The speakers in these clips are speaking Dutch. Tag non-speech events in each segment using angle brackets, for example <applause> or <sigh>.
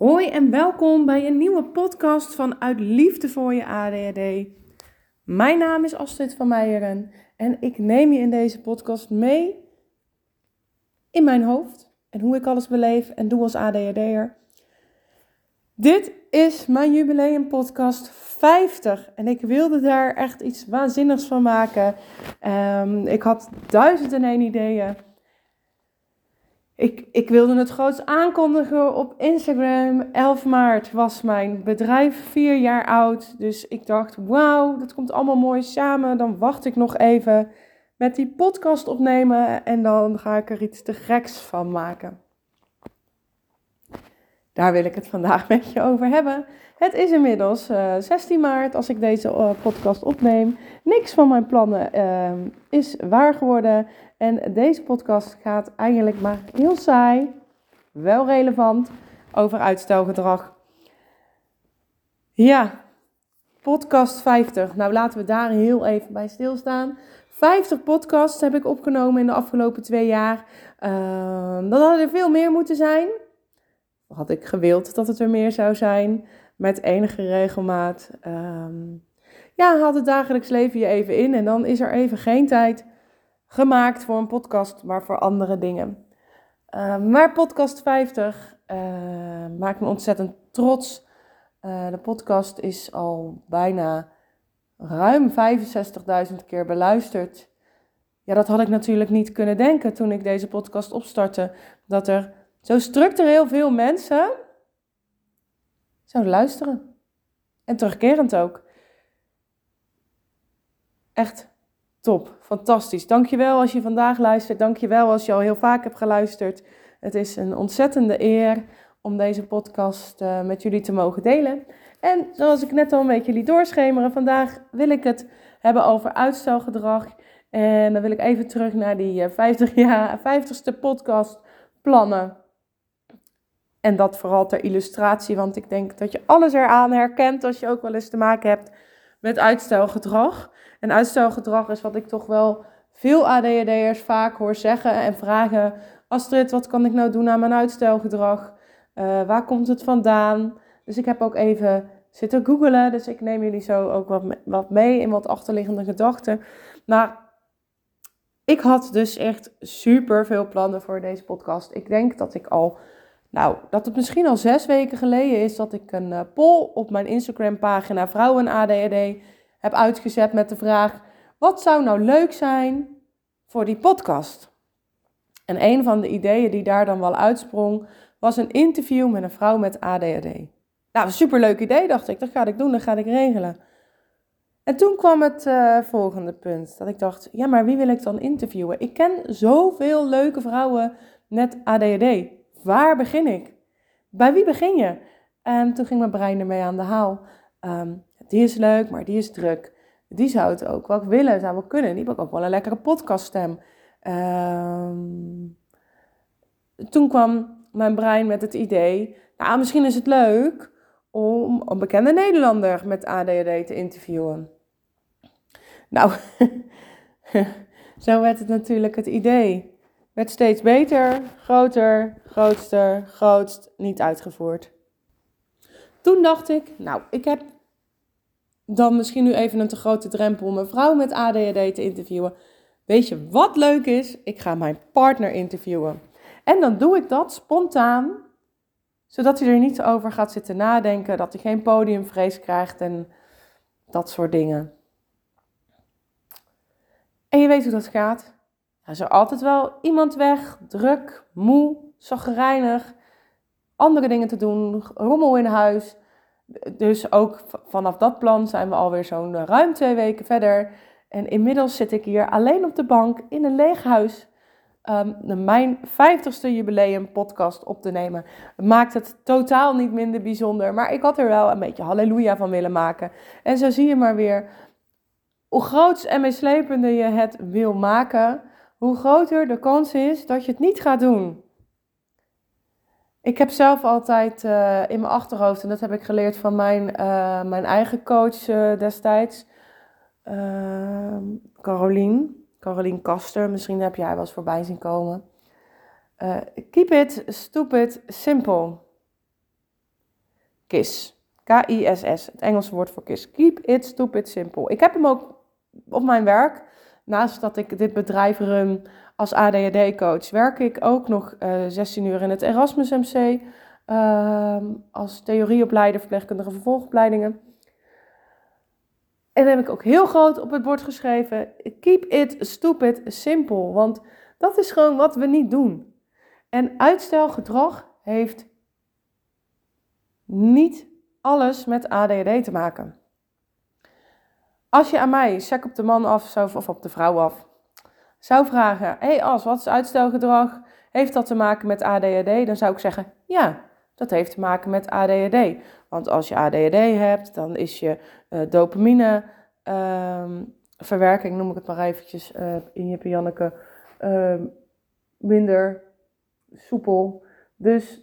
Hoi en welkom bij een nieuwe podcast van Uit Liefde voor je ADHD. Mijn naam is Astrid van Meijeren en ik neem je in deze podcast mee in mijn hoofd en hoe ik alles beleef en doe als ADHD'er. Dit is mijn jubileumpodcast 50 en ik wilde daar echt iets waanzinnigs van maken. Um, ik had duizend en één ideeën. Ik, ik wilde het groots aankondigen op Instagram. 11 maart was mijn bedrijf vier jaar oud. Dus ik dacht, wauw, dat komt allemaal mooi samen. Dan wacht ik nog even met die podcast opnemen en dan ga ik er iets te geks van maken. Daar wil ik het vandaag <laughs> met je over hebben. Het is inmiddels uh, eh, 16 maart als ik deze uh, podcast opneem. Niks van mijn plannen uh, is waar geworden. En deze podcast gaat eigenlijk maar heel saai, wel relevant, over uitstelgedrag. Ja, podcast 50. Nou, laten we daar heel even bij stilstaan. 50 podcasts heb ik opgenomen in de afgelopen twee jaar. Uh, dat hadden er veel meer moeten zijn. Had ik gewild dat het er meer zou zijn. Met enige regelmaat. Uh, ja, had het dagelijks leven je even in. En dan is er even geen tijd gemaakt voor een podcast, maar voor andere dingen. Uh, maar podcast 50 uh, maakt me ontzettend trots. Uh, de podcast is al bijna ruim 65.000 keer beluisterd. Ja, dat had ik natuurlijk niet kunnen denken toen ik deze podcast opstartte. Dat er zo structureel veel mensen zouden luisteren. En terugkerend ook. Echt top, fantastisch. Dankjewel als je vandaag luistert. Dankjewel als je al heel vaak hebt geluisterd. Het is een ontzettende eer om deze podcast uh, met jullie te mogen delen. En zoals ik net al met jullie doorschemeren, vandaag wil ik het hebben over uitstelgedrag. En dan wil ik even terug naar die 50 jaar, 50ste podcast plannen. En dat vooral ter illustratie, want ik denk dat je alles eraan herkent als je ook wel eens te maken hebt met uitstelgedrag. En uitstelgedrag is wat ik toch wel veel ADHD'ers vaak hoor zeggen en vragen. Astrid, wat kan ik nou doen aan mijn uitstelgedrag? Uh, waar komt het vandaan? Dus ik heb ook even zitten googelen. Dus ik neem jullie zo ook wat, wat mee in wat achterliggende gedachten. Maar ik had dus echt super veel plannen voor deze podcast. Ik denk dat ik al, nou, dat het misschien al zes weken geleden is dat ik een uh, poll op mijn Instagram pagina Vrouwen ADHD heb uitgezet met de vraag: wat zou nou leuk zijn voor die podcast? En een van de ideeën die daar dan wel uitsprong, was een interview met een vrouw met ADHD. Nou, superleuk idee, dacht ik. Dat ga ik doen, dat ga ik regelen. En toen kwam het uh, volgende punt. Dat ik dacht, ja, maar wie wil ik dan interviewen? Ik ken zoveel leuke vrouwen met ADHD. Waar begin ik? Bij wie begin je? En toen ging mijn brein ermee aan de haal. Um, die is leuk, maar die is druk. Die zou het ook wel willen, zou wel kunnen. Die heeft ook wel een lekkere podcaststem. Um, toen kwam mijn brein met het idee, nou, misschien is het leuk om een bekende Nederlander met ADHD te interviewen. Nou, <laughs> zo werd het natuurlijk het idee. Werd steeds beter, groter, grootster, grootst, niet uitgevoerd. Toen dacht ik, nou, ik heb dan misschien nu even een te grote drempel om een vrouw met ADHD te interviewen. Weet je wat leuk is? Ik ga mijn partner interviewen. En dan doe ik dat spontaan, zodat hij er niet over gaat zitten nadenken, dat hij geen podiumvrees krijgt en dat soort dingen. En je weet hoe dat gaat. Er is er altijd wel iemand weg, druk, moe, zagrijnig, andere dingen te doen, rommel in huis. Dus ook vanaf dat plan zijn we alweer zo'n ruim twee weken verder. En inmiddels zit ik hier alleen op de bank in een leeg huis. Um, mijn 50ste jubileum podcast op te nemen. Maakt het totaal niet minder bijzonder. Maar ik had er wel een beetje halleluja van willen maken. En zo zie je maar weer. Hoe groots en meeslepender je het wil maken, hoe groter de kans is dat je het niet gaat doen. Ik heb zelf altijd uh, in mijn achterhoofd, en dat heb ik geleerd van mijn, uh, mijn eigen coach uh, destijds, ehm, Carolien. Carolien Kaster, misschien heb jij wel eens voorbij zien komen. keep it stupid simple. KISS. K-I-S-S, het Engelse woord voor KISS. Keep it stupid simple. Ik heb hem ook op mijn werk. Naast dat ik dit bedrijf run als ADHD-coach, werk ik ook nog uh, eh, 16 uur in het Erasmus MC. Uh, als theorieopleider, verpleegkundige vervolgopleidingen. En dan heb ik ook heel groot op het bord geschreven: Keep it stupid simple. Want dat is gewoon wat we niet doen. En uitstelgedrag heeft niet alles met ADHD te maken. Als je aan mij, sec op de man af zou, of op de vrouw af, zou vragen: Hé hey As, wat is uitstelgedrag? Heeft dat te maken met ADHD? Dan zou ik zeggen: Ja, dat heeft te maken met ADHD. Want als je ADHD hebt, dan is je uh, dopamine ehm, verwerking, noem ik het maar eventjes uh, in je Janneke, uh, minder soepel. Dus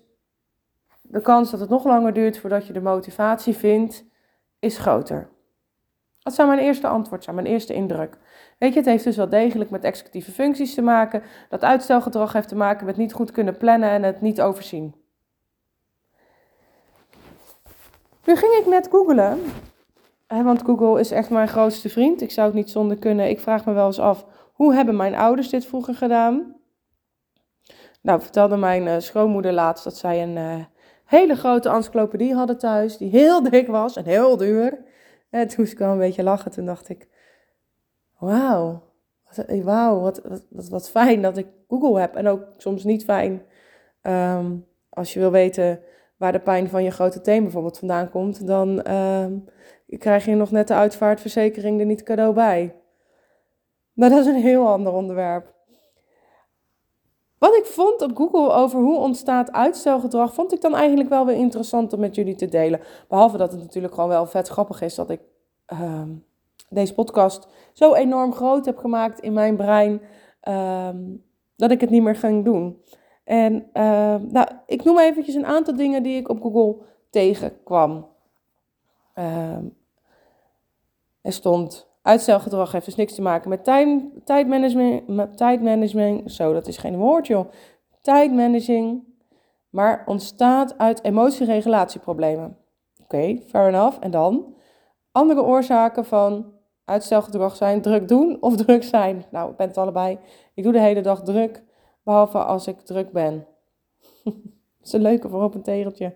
de kans dat het nog langer duurt voordat je de motivatie vindt, is groter. Dat zou mijn eerste antwoord zijn, mijn eerste indruk. Weet je, het heeft dus wel degelijk met executieve functies te maken. Dat uitstelgedrag heeft te maken met niet goed kunnen plannen en het niet overzien. Nu ging ik net googlen, want Google is echt mijn grootste vriend. Ik zou het niet zonder kunnen. Ik vraag me wel eens af, hoe hebben mijn ouders dit vroeger gedaan? Nou, vertelde mijn uh, schoonmoeder laatst dat zij een uh, hele grote encyclopedie hadden thuis, die heel dik was en heel duur. En toen moest ik wel een beetje lachen. Toen dacht ik, wauw, wat, eh, wauw, wat, wat, wat, fijn dat ik Google heb. En ook soms niet fijn um, als je wil weten waar de pijn van je grote teen bijvoorbeeld vandaan komt, dan um, krijg je nog net de uitvaartverzekering er niet cadeau bij. Maar dat is een heel ander onderwerp. Wat ik vond op Google over hoe ontstaat uitstelgedrag, vond ik dan eigenlijk wel weer interessant om met jullie te delen. Behalve dat het natuurlijk gewoon wel vet grappig is dat ik uh, deze podcast zo enorm groot heb gemaakt in mijn brein, uh, dat ik het niet meer ging doen. En uh, nou, ik noem eventjes een aantal dingen die ik op Google tegenkwam. Ehm, er stond Uitstelgedrag heeft dus niks te maken met tijdmanagement, tijdmanagement. Zo, dat is geen woord, joh. Tijdmanaging. Maar ontstaat uit emotieregulatieproblemen. Oké, fair enough. En dan? Andere oorzaken van uitstelgedrag zijn druk doen of <laughs> druk zijn. Nou, ik ben het allebei. Ik doe de hele dag druk, behalve als ik druk ben. <laughs> dat is een leuke voor op een tegeltje.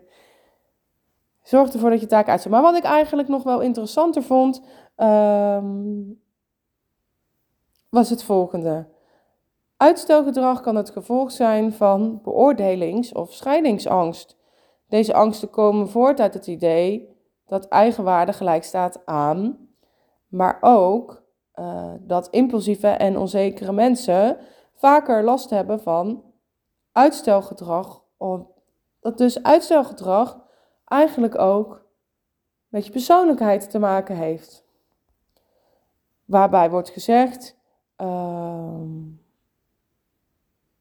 Zorg ervoor dat je taak uitzet. Maar wat ik eigenlijk nog wel interessanter vond, um, was het volgende. Uitstelgedrag kan het gevolg zijn van beoordelings- of scheidingsangst. Deze angsten komen voort uit het idee dat eigenwaarde gelijk staat aan, maar ook uh, dat impulsieve en onzekere mensen vaker last hebben van uitstelgedrag. Dat dus uitstelgedrag eigenlijk ook met je persoonlijkheid te maken heeft. Waarbij wordt gezegd uh,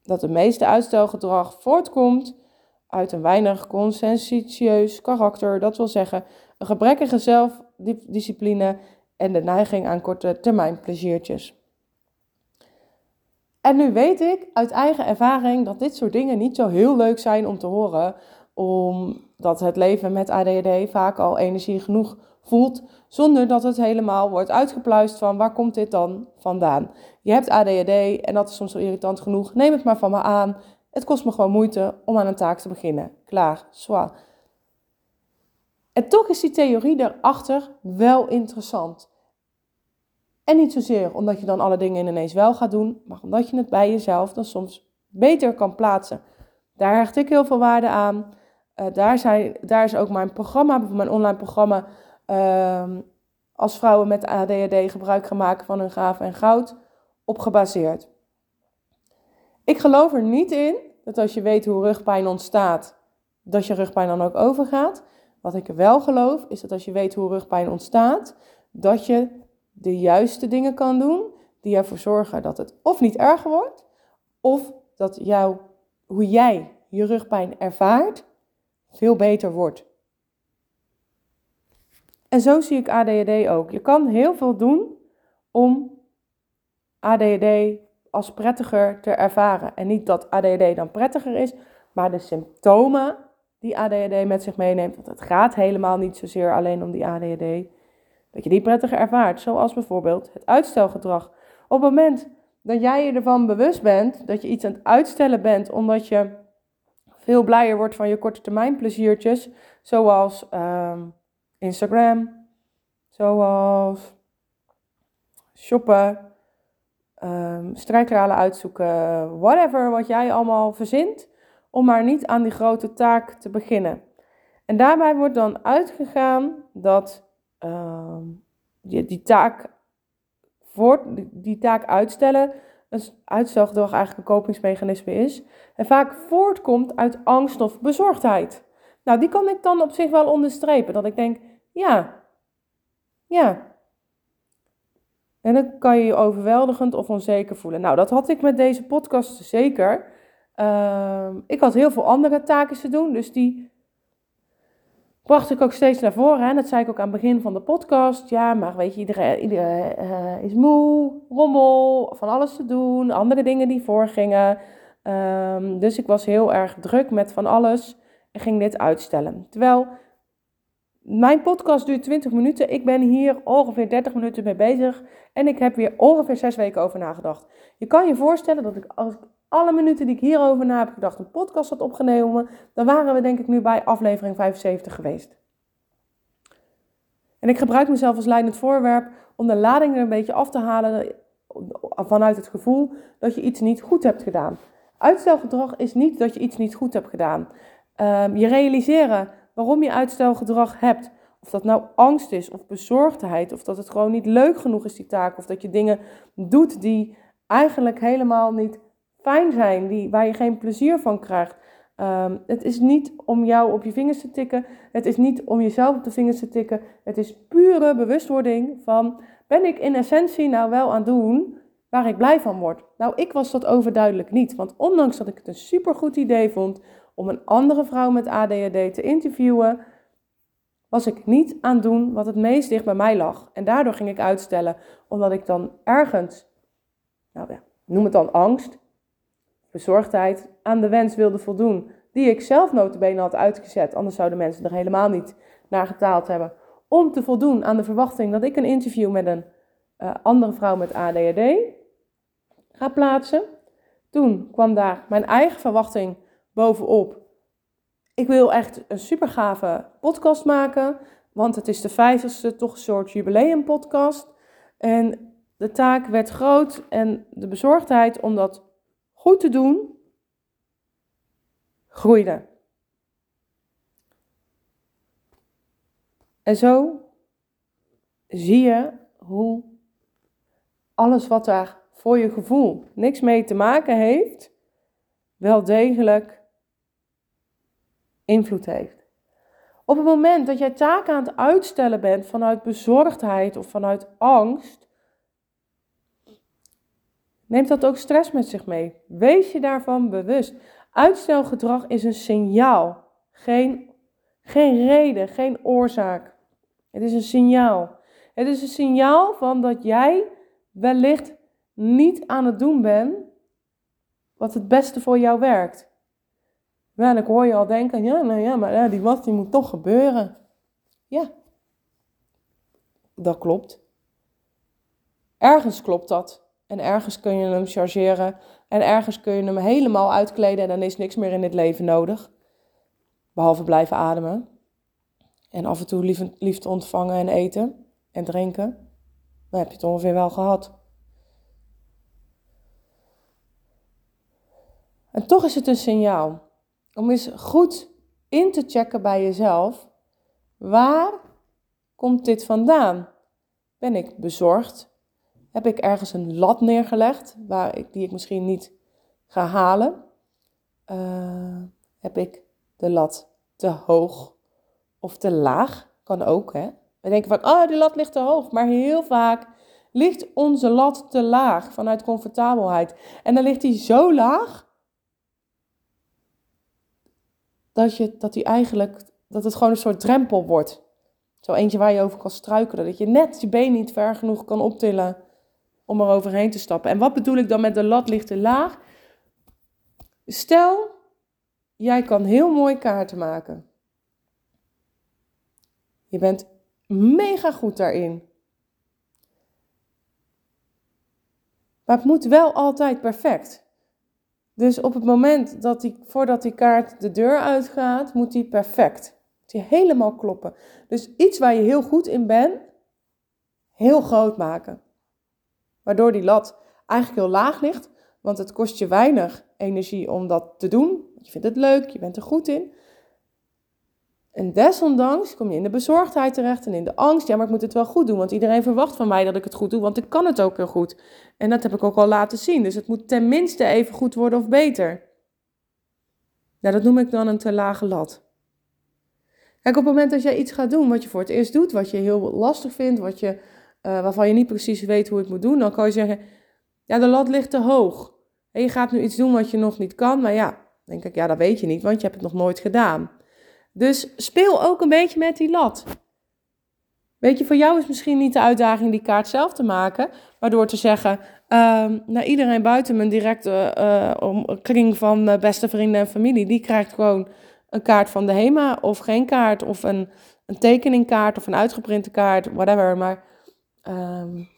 dat de meeste uitstelgedrag voortkomt uit een weinig conscientieus karakter. Dat wil zeggen, een gebrekkige zelfdiscipline en de neiging aan korte termijn pleziertjes. En nu weet ik uit eigen ervaring dat dit soort dingen niet zo heel leuk zijn om te horen, omdat het leven met ADHD vaak al energie genoeg voelt, zonder dat het helemaal wordt uitgepluist van waar komt dit dan vandaan. Je hebt ADHD en dat is soms wel irritant genoeg, neem het maar van me aan. Het kost me gewoon moeite om aan een taak te beginnen. Klaar, zwaar. En toch is die theorie daarachter wel interessant. En niet zozeer omdat je dan alle dingen ineens wel gaat doen, maar omdat je het bij jezelf dan soms beter kan plaatsen. Daar hecht ik heel veel waarde aan. Uh, daar, zijn, daar is ook mijn programma, mijn online programma, als vrouwen met ADHD gebruik gaan maken van hun gaven en goud, op gebaseerd. Ik geloof er niet in dat als je weet hoe rugpijn ontstaat, dat je rugpijn dan ook overgaat. Wat ik wel geloof, is dat als je weet hoe rugpijn ontstaat, dat je de juiste dingen kan doen die ervoor zorgen dat het of niet erger wordt, of dat jou, hoe jij je rugpijn ervaart, veel beter wordt. En zo zie ik ADHD ook. Je kan heel veel doen om ADHD als prettiger te ervaren. En niet dat ADHD dan prettiger is, maar de symptomen die ADHD met zich meeneemt. Want het gaat helemaal niet zozeer alleen om die ADHD. Dat je die prettiger ervaart. Zoals bijvoorbeeld het uitstelgedrag. Op het moment dat jij je ervan bewust bent dat je iets aan het uitstellen bent omdat je veel blijer wordt van je korte termijn pleziertjes, zoals ehm, Instagram, zoals shoppen, um, strijkralen uitzoeken, whatever wat jij allemaal verzint, om maar niet aan die grote taak te beginnen. En daarbij wordt dan uitgegaan dat die, die, taak voor, die taak uitstellen, een uitstelgedrag eigenlijk een kopingsmechanisme is, en vaak voortkomt uit angst of bezorgdheid. Nou, die kan ik dan op zich wel onderstrepen, dat ik denk, ja, ja. En dan kan je je overweldigend of onzeker voelen. Nou, dat had ik met deze podcast zeker. Uh, ik had heel veel andere taken te doen, dus die bracht ik ook steeds naar voren. En dat zei ik ook aan het begin van de podcast. Ja, maar weet je, iedereen, uh, is moe, rommel, van alles te doen, andere dingen die voorgingen. Um, dus ik was heel erg druk met van alles en ging dit uitstellen. Terwijl mijn podcast duurt 20 minuten. Ik ben hier ongeveer 30 minuten mee bezig. En ik heb weer ongeveer 6 weken over nagedacht. Je kan je voorstellen dat ik als ik alle minuten die ik hierover na heb gedacht een podcast had opgenomen, dan waren we denk ik nu bij aflevering 75 geweest. En ik gebruik mezelf als leidend voorwerp om de lading er een beetje af te halen vanuit het gevoel dat je iets niet goed hebt gedaan. Uitstelgedrag is niet dat je iets niet goed hebt gedaan. Um, je realiseren waarom je uitstelgedrag hebt. Of dat nou angst is of bezorgdheid, of dat het gewoon niet leuk genoeg is, die taak, of dat je dingen doet die eigenlijk helemaal niet fijn zijn, die, waar je geen plezier van krijgt. Um, het is niet om jou op je vingers te tikken. Het is niet om jezelf op de vingers te tikken. Het is pure bewustwording van: ben ik in essentie nou wel aan doen waar ik blij van word? Nou, ik was dat overduidelijk niet. Want ondanks dat ik het een supergoed idee vond om een andere vrouw met ADHD te interviewen, was ik niet aan het doen wat het meest dicht bij mij lag. En daardoor ging ik uitstellen, omdat ik dan ergens, nou ja, noem het dan angst, bezorgdheid, aan de wens wilde voldoen die ik zelf notabene had uitgezet. Anders zouden mensen er helemaal niet naar getaald hebben. Om te voldoen aan de verwachting dat ik een interview met een uh, andere vrouw met ADHD ga plaatsen. Toen kwam daar mijn eigen verwachting bovenop. Ik wil echt een super gave podcast maken, want het is de vijftigste, toch een soort jubileumpodcast. En de taak werd groot en de bezorgdheid om dat goed te doen, groeide. En zo zie je hoe alles wat daar voor je gevoel niks mee te maken heeft, wel degelijk invloed heeft. Op het moment dat jij taken aan het uitstellen bent vanuit bezorgdheid of vanuit angst, neemt dat ook stress met zich mee. Wees je daarvan bewust. Uitstelgedrag is een signaal, geen, geen reden, geen oorzaak. Het is een signaal. Het is een signaal van dat jij wellicht niet aan het doen bent wat het beste voor jou werkt. Wel, ik hoor je al denken, ja, nou ja, maar ja, die wat die moet toch gebeuren. Ja, dat klopt. Ergens klopt dat. En ergens kun je hem chargeren. En ergens kun je hem helemaal uitkleden. En dan is niks meer in dit leven nodig. Behalve blijven ademen. En af en toe liefde, liefde ontvangen en eten en drinken. Dan heb je het ongeveer wel gehad. En toch is het een signaal om eens goed in te checken bij jezelf. Waar komt dit vandaan? Ben ik bezorgd? Heb ik ergens een lat neergelegd waar die ik misschien niet ga halen? Uh, heb ik de lat te hoog of te laag? Kan ook, hè? We denken van, oh, die lat ligt te hoog. Maar heel vaak ligt onze lat te laag vanuit comfortabelheid. En dan ligt die zo laag dat, je, dat, die eigenlijk, dat het gewoon een soort drempel wordt. Zo eentje waar je over kan struikelen. Dat je net je been niet ver genoeg kan optillen om er overheen te stappen. En wat bedoel ik dan met de lat ligt te laag? Stel, jij kan heel mooi kaarten maken. Je bent mega goed daarin. Maar het moet wel altijd perfect. Dus op het moment dat die, voordat die kaart de deur uitgaat, moet die perfect. Moet die helemaal kloppen. Dus iets waar je heel goed in bent, heel groot maken. Waardoor die lat eigenlijk heel laag ligt, want het kost je weinig energie om dat te doen. Je vindt het leuk, je bent er goed in. En desondanks kom je in de bezorgdheid terecht en in de angst. Ja, maar ik moet het wel goed doen, want iedereen verwacht van mij dat ik het goed doe, want ik kan het ook heel goed. En dat heb ik ook al laten zien. Dus het moet tenminste even goed worden of beter. Ja, dat noem ik dan een te lage lat. Kijk, op het moment dat jij iets gaat doen wat je voor het eerst doet, wat je heel lastig vindt, wat je, uh, waarvan je niet precies weet hoe het moet doen, dan kan je zeggen, ja, de lat ligt te hoog. En je gaat nu iets doen wat je nog niet kan, maar ja, denk ik, ja, dat weet je niet, want je hebt het nog nooit gedaan. Dus speel ook een beetje met die lat. Weet je, voor jou is misschien niet de uitdaging die kaart zelf te maken, maar door te zeggen, uh, iedereen buiten mijn directe uh, kring van beste vrienden en familie, die krijgt gewoon een kaart van de HEMA of geen kaart of een, een tekeningkaart of een uitgeprinte kaart, whatever. Maar um,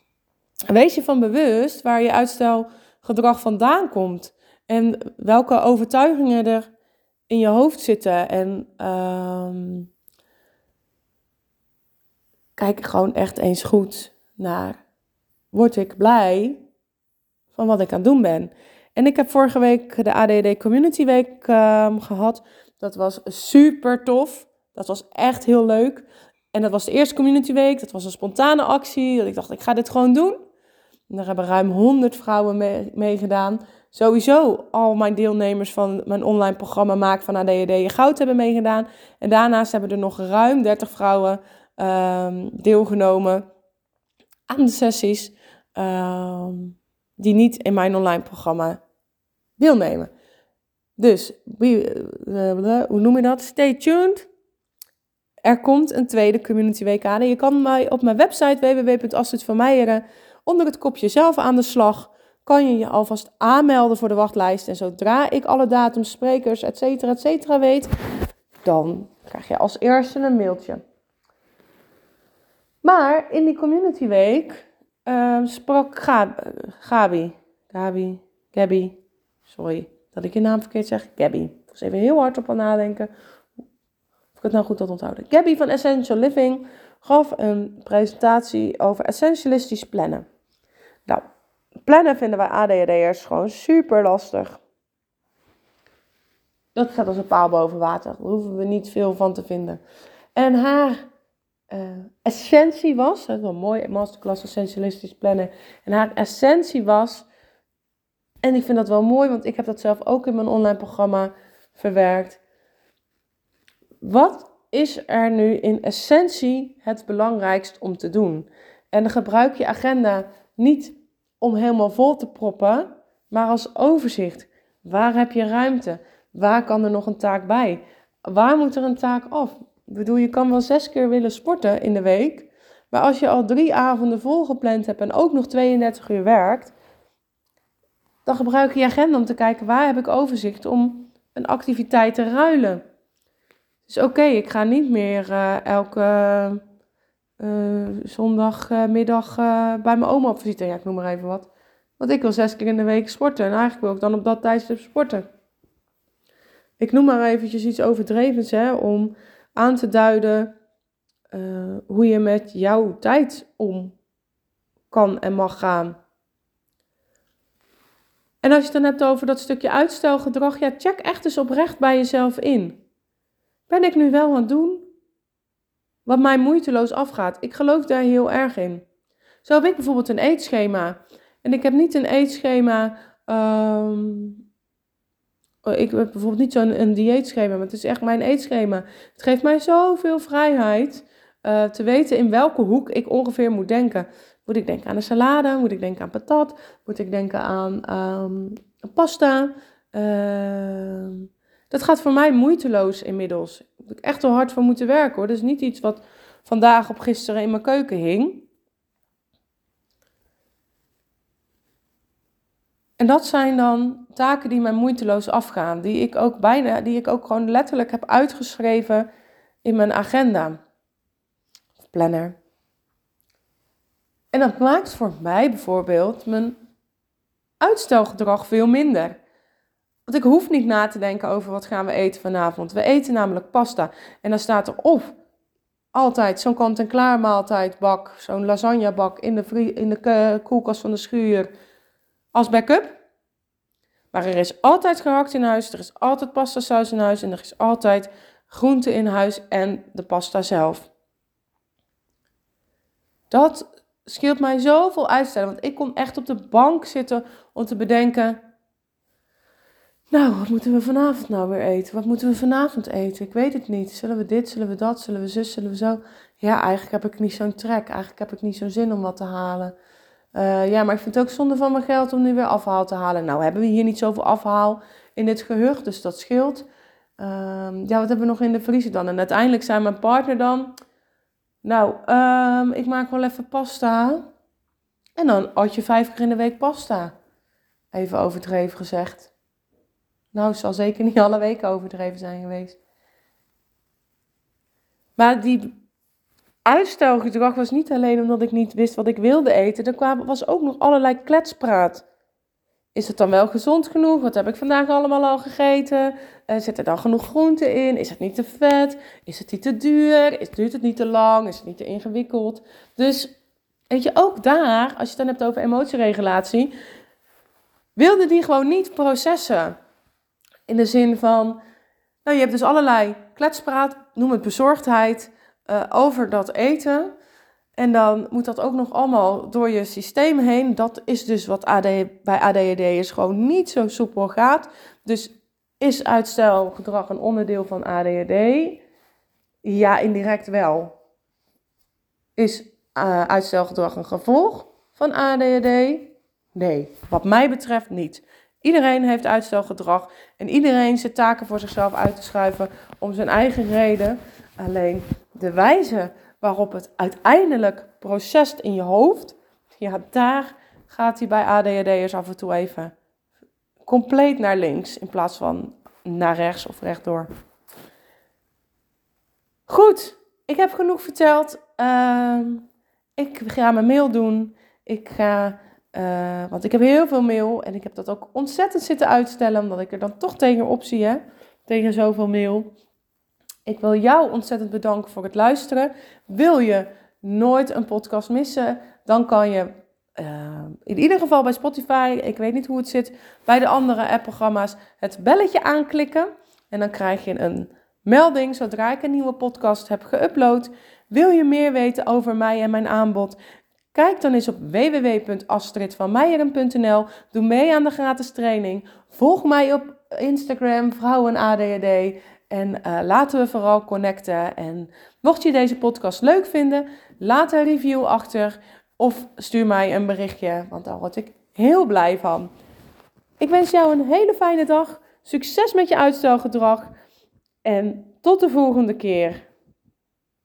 wees je van bewust waar je uitstelgedrag vandaan komt en welke overtuigingen er in je hoofd zitten. En um, kijk gewoon echt eens goed naar, word ik blij van wat ik aan het doen ben? En ik heb vorige week de ADD Community Week um, gehad. Dat was super tof. Dat was echt heel leuk. En dat was de eerste Community Week. Dat was een spontane actie. Dat ik dacht, ik ga dit gewoon doen. En daar hebben ruim 100 vrouwen meegedaan. Mee sowieso al mijn deelnemers van mijn online programma Maak van ADHD je goud hebben meegedaan. En daarnaast hebben er nog ruim 30 vrouwen um, deelgenomen aan de sessies um, die niet in mijn online programma deelnemen. Dus, hoe noem je dat? Stay tuned. Er komt een tweede Community Week aan. Je kan mij op mijn website www.astridvanmeijeren onder het kopje zelf aan de slag kan je je alvast aanmelden voor de wachtlijst. En zodra ik alle datums, sprekers, et cetera, et cetera weet, dan krijg je als eerste een mailtje. Maar in die community week uh, sprak Gabi, Gabi, Gabi, sorry dat ik je naam verkeerd zeg, Gabi. Ik was even heel hard op aan nadenken of ik het nou goed had onthouden. Gabi van Essential Living gaf een presentatie over essentialistisch plannen. Nou, plannen vinden wij ADHD'ers gewoon super lastig. Dat staat als een paal boven water. Daar hoeven we niet veel van te vinden. En haar uh, essentie was, dat is wel mooi, masterclass essentialistisch plannen. En haar essentie was, en ik vind dat wel mooi, want ik heb dat zelf ook in mijn online programma verwerkt. Wat is er nu in essentie het belangrijkst om te doen? En gebruik je agenda niet om helemaal vol te proppen, maar als overzicht. Waar heb je ruimte? Waar kan er nog een taak bij? Waar moet er een taak af? Ik bedoel, je kan wel zes keer willen sporten in de week, maar als je al drie avonden volgepland hebt en ook nog 32 uur werkt, dan gebruik je je agenda om te kijken waar heb ik overzicht om een activiteit te ruilen. Dus oké, ik ga niet meer uh, elke uh, zondagmiddag uh, bij mijn oma op. Ja, ik noem maar even wat. Want ik wil zes keer in de week sporten. En eigenlijk wil ik dan op dat tijdstip sporten. Ik noem maar eventjes iets overdrevens hè, om aan te duiden hoe je met jouw tijd om kan en mag gaan. En als je het dan hebt over dat stukje uitstelgedrag, ja, check echt eens oprecht bij jezelf in. Ben ik nu wel aan het doen wat mij moeiteloos afgaat. Ik geloof daar heel erg in. Zo heb ik bijvoorbeeld een eetschema. En ik heb niet een eetschema. Um, ik heb bijvoorbeeld niet zo'n een dieetschema, maar het is echt mijn eetschema. Het geeft mij zoveel vrijheid uh, te weten in welke hoek ik ongeveer moet denken. Moet ik denken aan een salade? Moet ik denken aan patat? Moet ik denken aan um, pasta? Uh, dat gaat voor mij moeiteloos inmiddels. Heb ik echt wel hard voor moeten werken hoor. Dat is niet iets wat vandaag op gisteren in mijn keuken hing. En dat zijn dan taken die mij moeiteloos afgaan, die ik ook bijna, die ik ook gewoon letterlijk heb uitgeschreven in mijn agenda. Planner. En dat maakt voor mij bijvoorbeeld mijn uitstelgedrag veel minder. Want ik hoef niet na te denken over wat gaan we eten vanavond. We eten namelijk pasta. En dan staat er of altijd zo'n kant-en-klaar maaltijdbak, zo'n lasagnebak in de, in de koelkast van de schuur als backup. Maar er is altijd gehakt in huis, er is altijd pasta saus in huis en er is altijd groente in huis en de pasta zelf. Dat scheelt mij zoveel uitstellen, want ik kon echt op de bank zitten om te bedenken nou, wat moeten we vanavond nou weer eten? Wat moeten we vanavond eten? Ik weet het niet. Zullen we dit, zullen we dat, zullen we zus, zullen we zo? Ja, eigenlijk heb ik niet zo'n trek. Eigenlijk heb ik niet zo'n zin om wat te halen. Uh, ja, maar ik vind het ook zonde van mijn geld om nu weer afhaal te halen. Nou, hebben we hier niet zoveel afhaal in dit gehucht, dus dat scheelt. Uh, ja, wat hebben we nog in de vriezer dan? En uiteindelijk zei mijn partner dan... Nou, um, ik maak wel even pasta. En dan had je vijf keer in de week pasta. Even overdreven gezegd. Nou, het zal zeker niet <laughs> alle weken overdreven zijn geweest. Maar die uitstelgedrag was niet alleen omdat ik niet wist wat ik wilde eten. Er kwam, was ook nog allerlei kletspraat. Is het dan wel gezond genoeg? Wat heb ik vandaag allemaal al gegeten? Uh, zit er dan genoeg groente in? Is het niet te vet? Is het niet te duur? Is, duurt het niet te lang? Is het niet te ingewikkeld? Dus weet je, ook daar, als je het dan hebt over emotieregulatie, wilde die gewoon niet processen. In de zin van, nou, je hebt dus allerlei kletspraat, noem het bezorgdheid, uh, over dat eten. En dan moet dat ook nog allemaal door je systeem heen. Dat is dus wat AD, bij is gewoon niet zo soepel gaat. Dus is uitstelgedrag een onderdeel van ADHD? Ja, indirect wel. Is uh, uitstelgedrag een gevolg van ADHD? Nee, wat mij betreft niet. Iedereen heeft uitstelgedrag en iedereen zit taken voor zichzelf uit te schuiven om zijn eigen reden. Alleen de wijze waarop het uiteindelijk procest in je hoofd, ja, daar gaat hij bij ADHD'ers af en toe even compleet naar links in plaats van naar rechts of rechtdoor. Goed, ik heb genoeg verteld. Uh, ik ga mijn mail doen. Ik ga uh, want ik heb heel veel mail en ik heb dat ook ontzettend zitten uitstellen, omdat ik er dan toch tegenop zie, hè? tegen zoveel mail. Ik wil jou ontzettend bedanken voor het luisteren. Wil je nooit een podcast missen, dan kan je uh, in ieder geval bij Spotify, ik weet niet hoe het zit, bij de andere app-programma's het belletje aanklikken. En dan krijg je een melding zodra ik een nieuwe podcast heb geüpload. Wil je meer weten over mij en mijn aanbod? Kijk dan eens op www.astridvanmeijeren.nl. Doe mee aan de gratis training. Volg mij op Instagram, Vrouwen ADHD. En uh, laten we vooral connecten. En mocht je deze podcast leuk vinden, laat een review achter. Of stuur mij een berichtje, want daar word ik heel blij van. Ik wens jou een hele fijne dag. Succes met je uitstelgedrag. En tot de volgende keer.